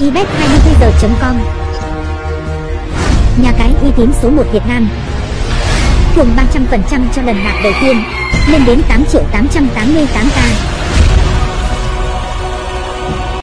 ibet24h.com Nhà cái uy tín số 1 Việt Nam. Thưởng 300% cho lần nạp đầu tiên, Lên đến 8 triệu 888k